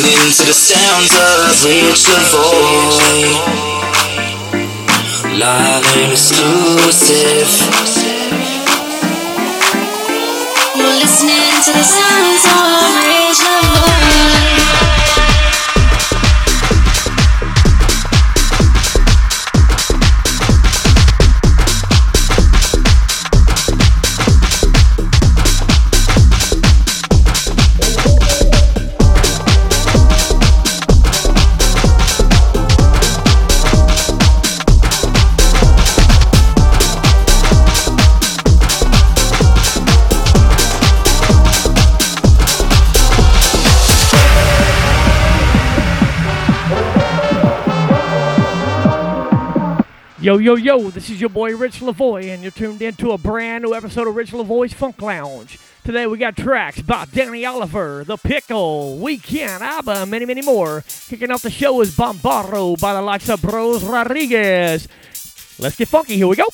Listening to the sounds of Ric Lavoy. Live and exclusive. You're listening to the sounds of Ric Yo, yo, yo, this is your boy Ric Lavoy, and you're tuned in to a brand new episode of Ric Lavoy's Funk Lounge. Today we got tracks by Danny Oliver, The Pickle, Weeknd, ABBA, and many, many more. Kicking off the show is Bombardo by the likes of Bros Rodriguez. Let's get funky, here we go.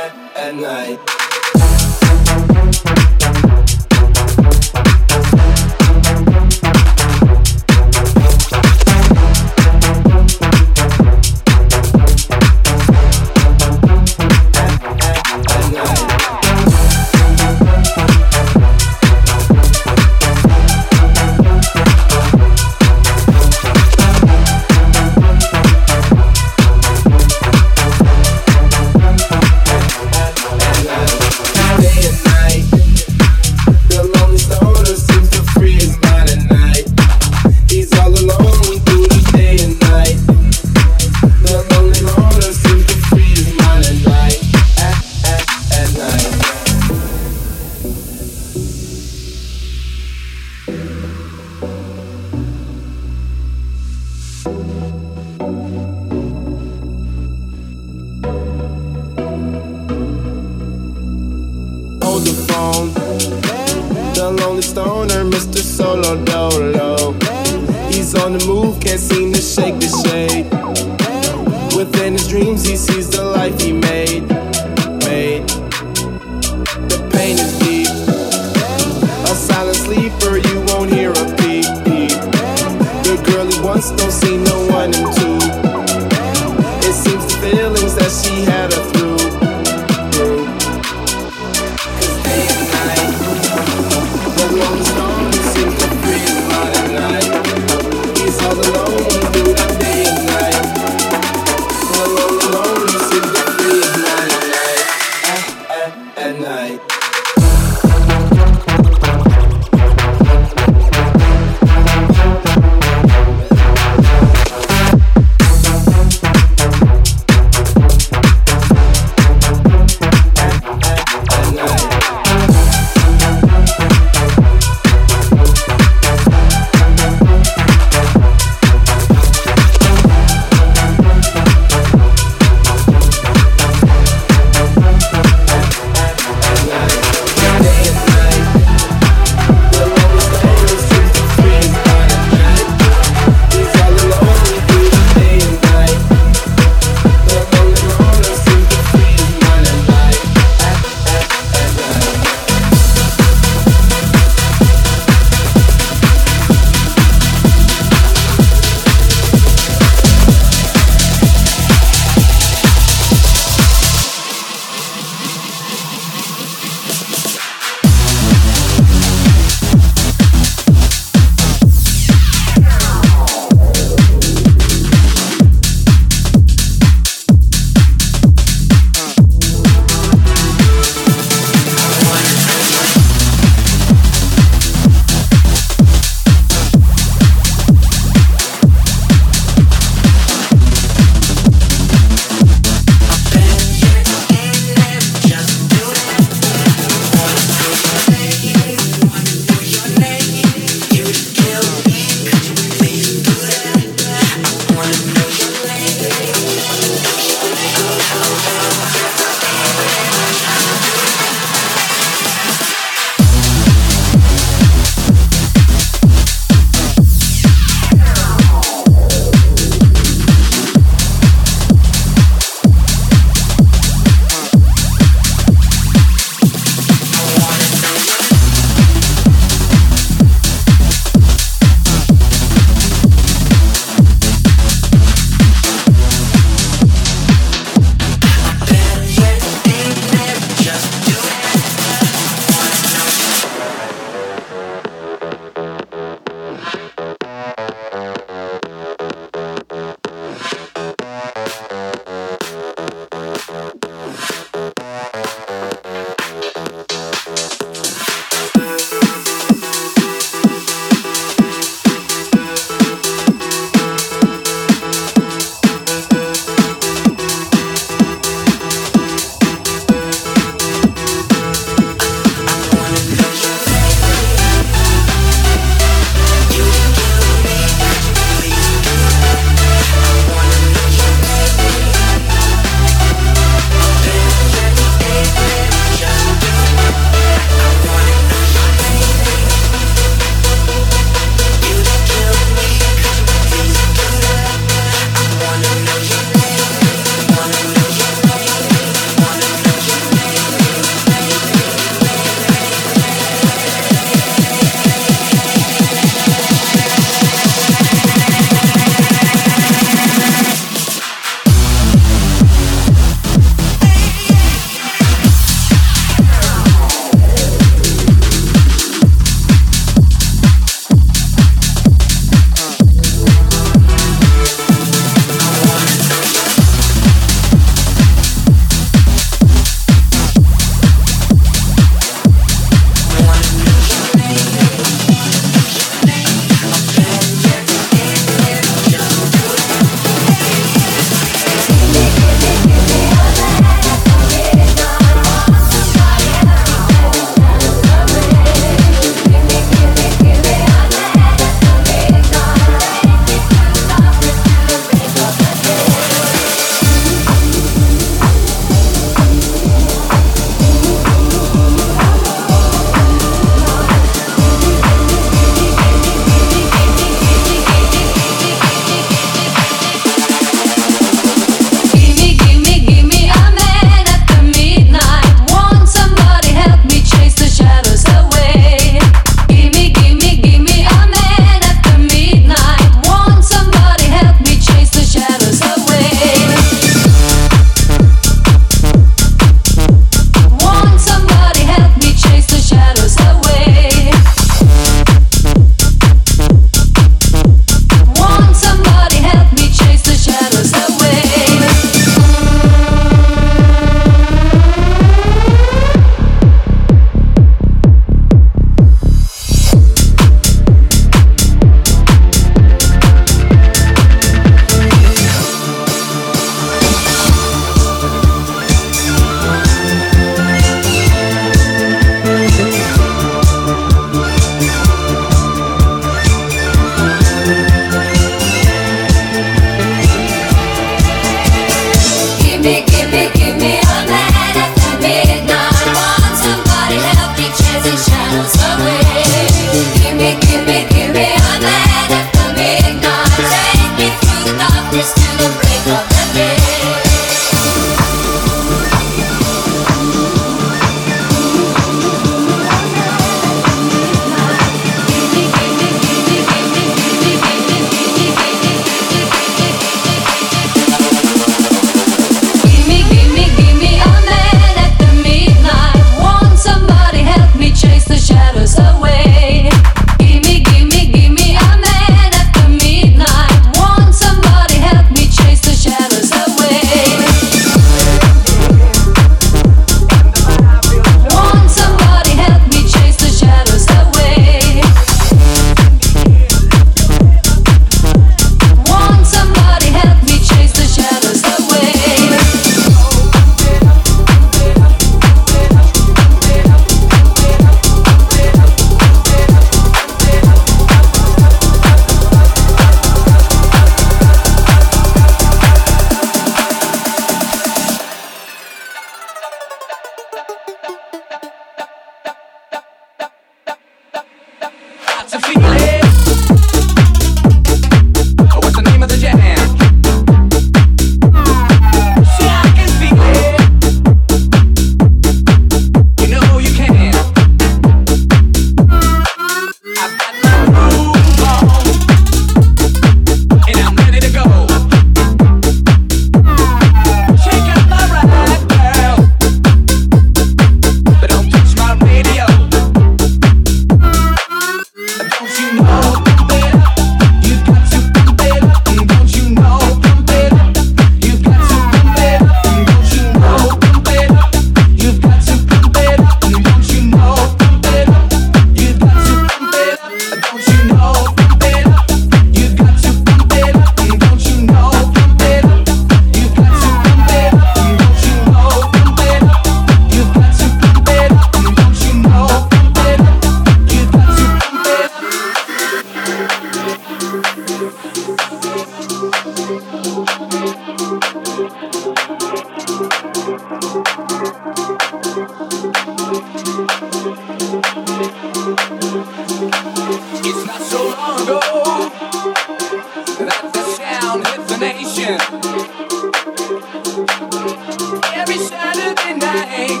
every Saturday night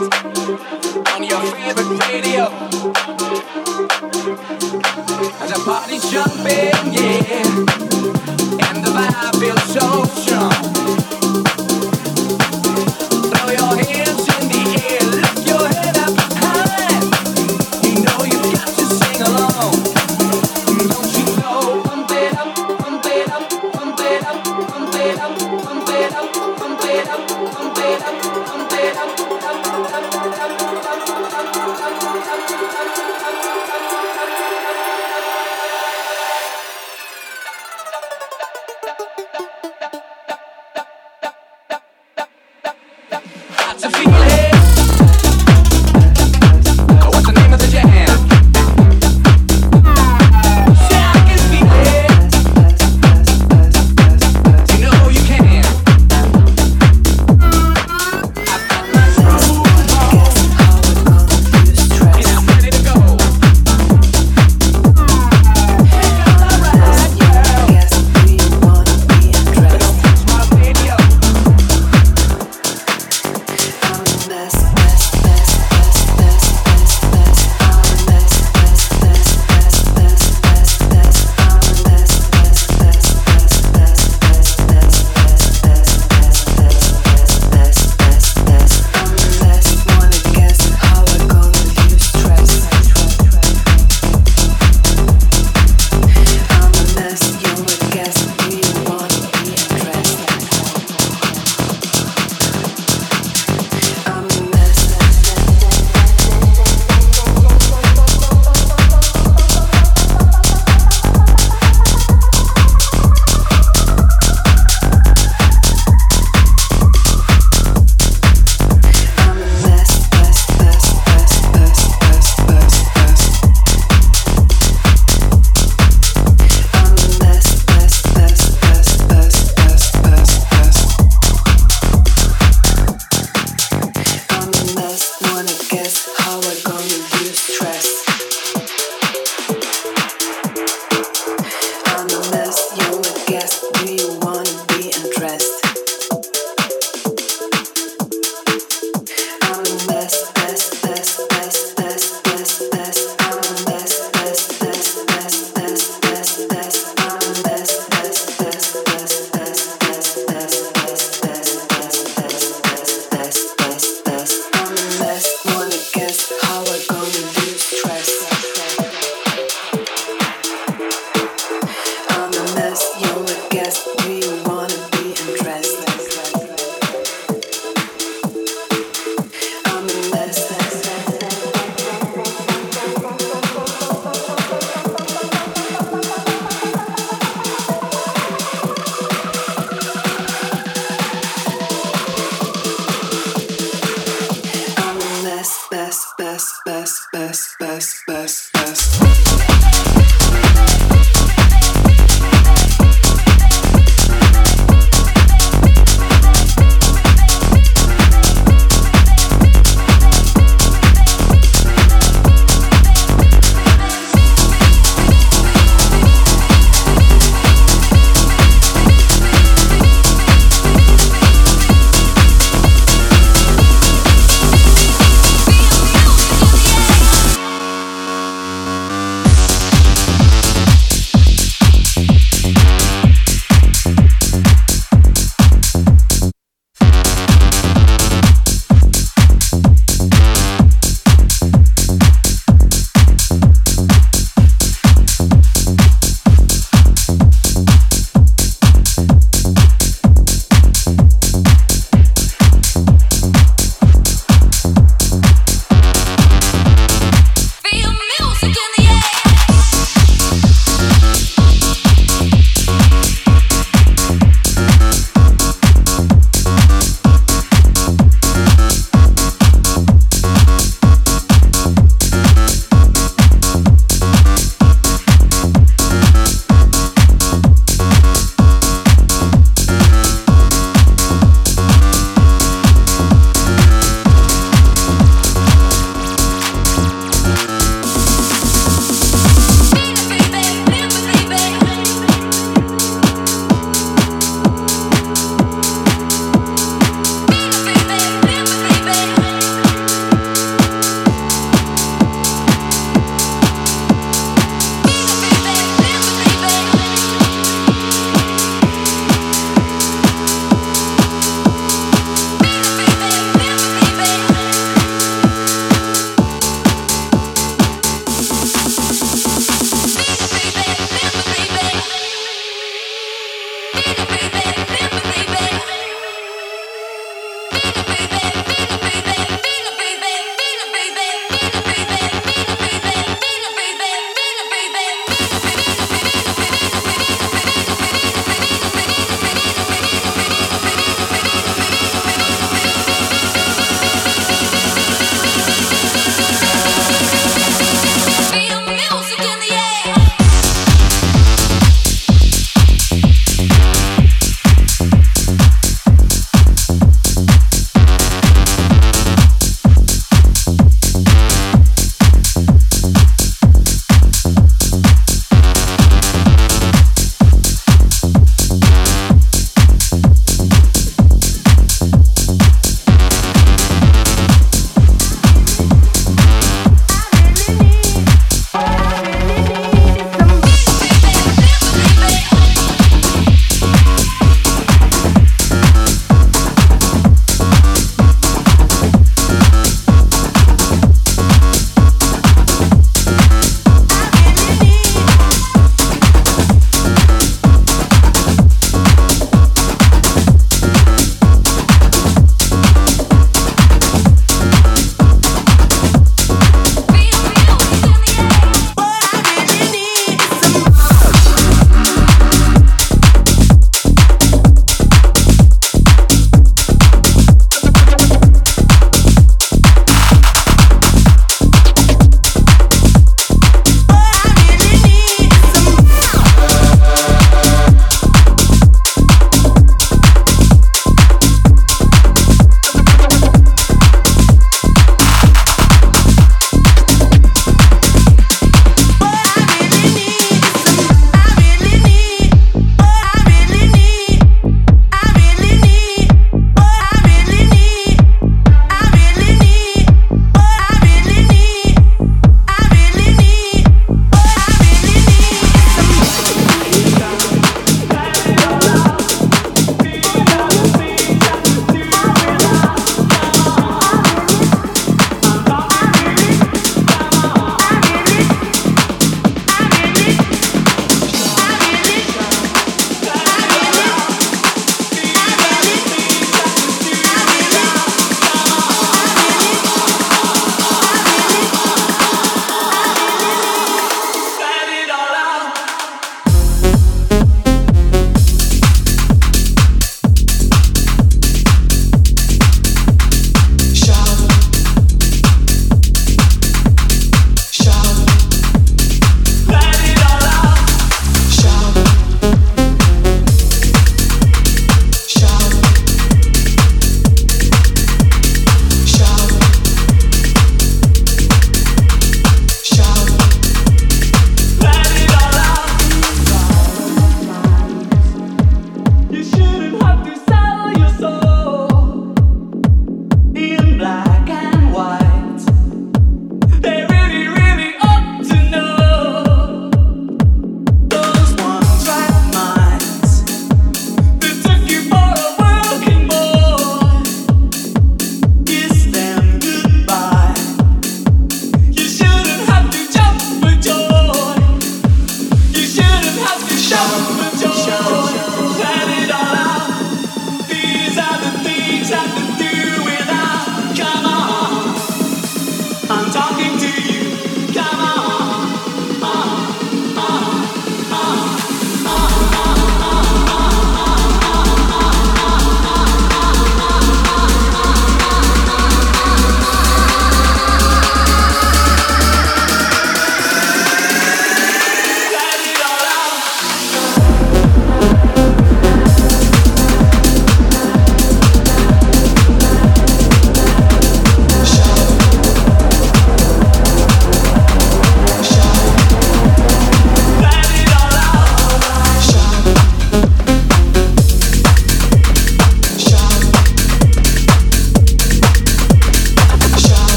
on your favorite radio. As the party's jumping, yeah.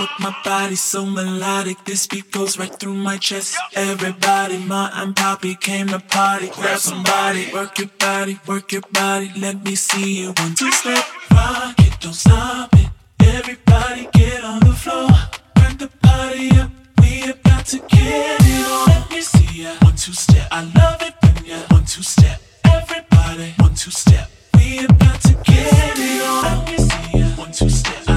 With my body so melodic, this beat goes right through my chest. Everybody, my and Poppy came to party. Grab somebody, work your body, work your body. Let me see you one two step. Rock it, don't stop it. Everybody get on the floor. Bring the party up. We about to get it on. Let me see ya. One two step. I love it when ya one two step. Everybody, one two step. We about to get it on. Let me see ya. One two step.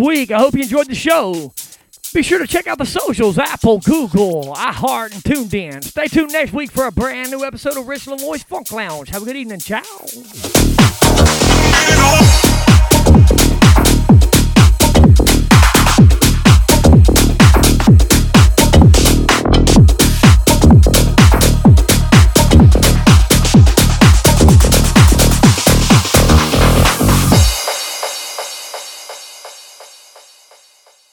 Week. I hope you enjoyed the show. Be sure to check out the socials Apple, Google, iHeart, and TuneIn. Stay tuned next week for a brand new episode of Ric Lavoy's Funk Lounge. Have a good evening. Ciao.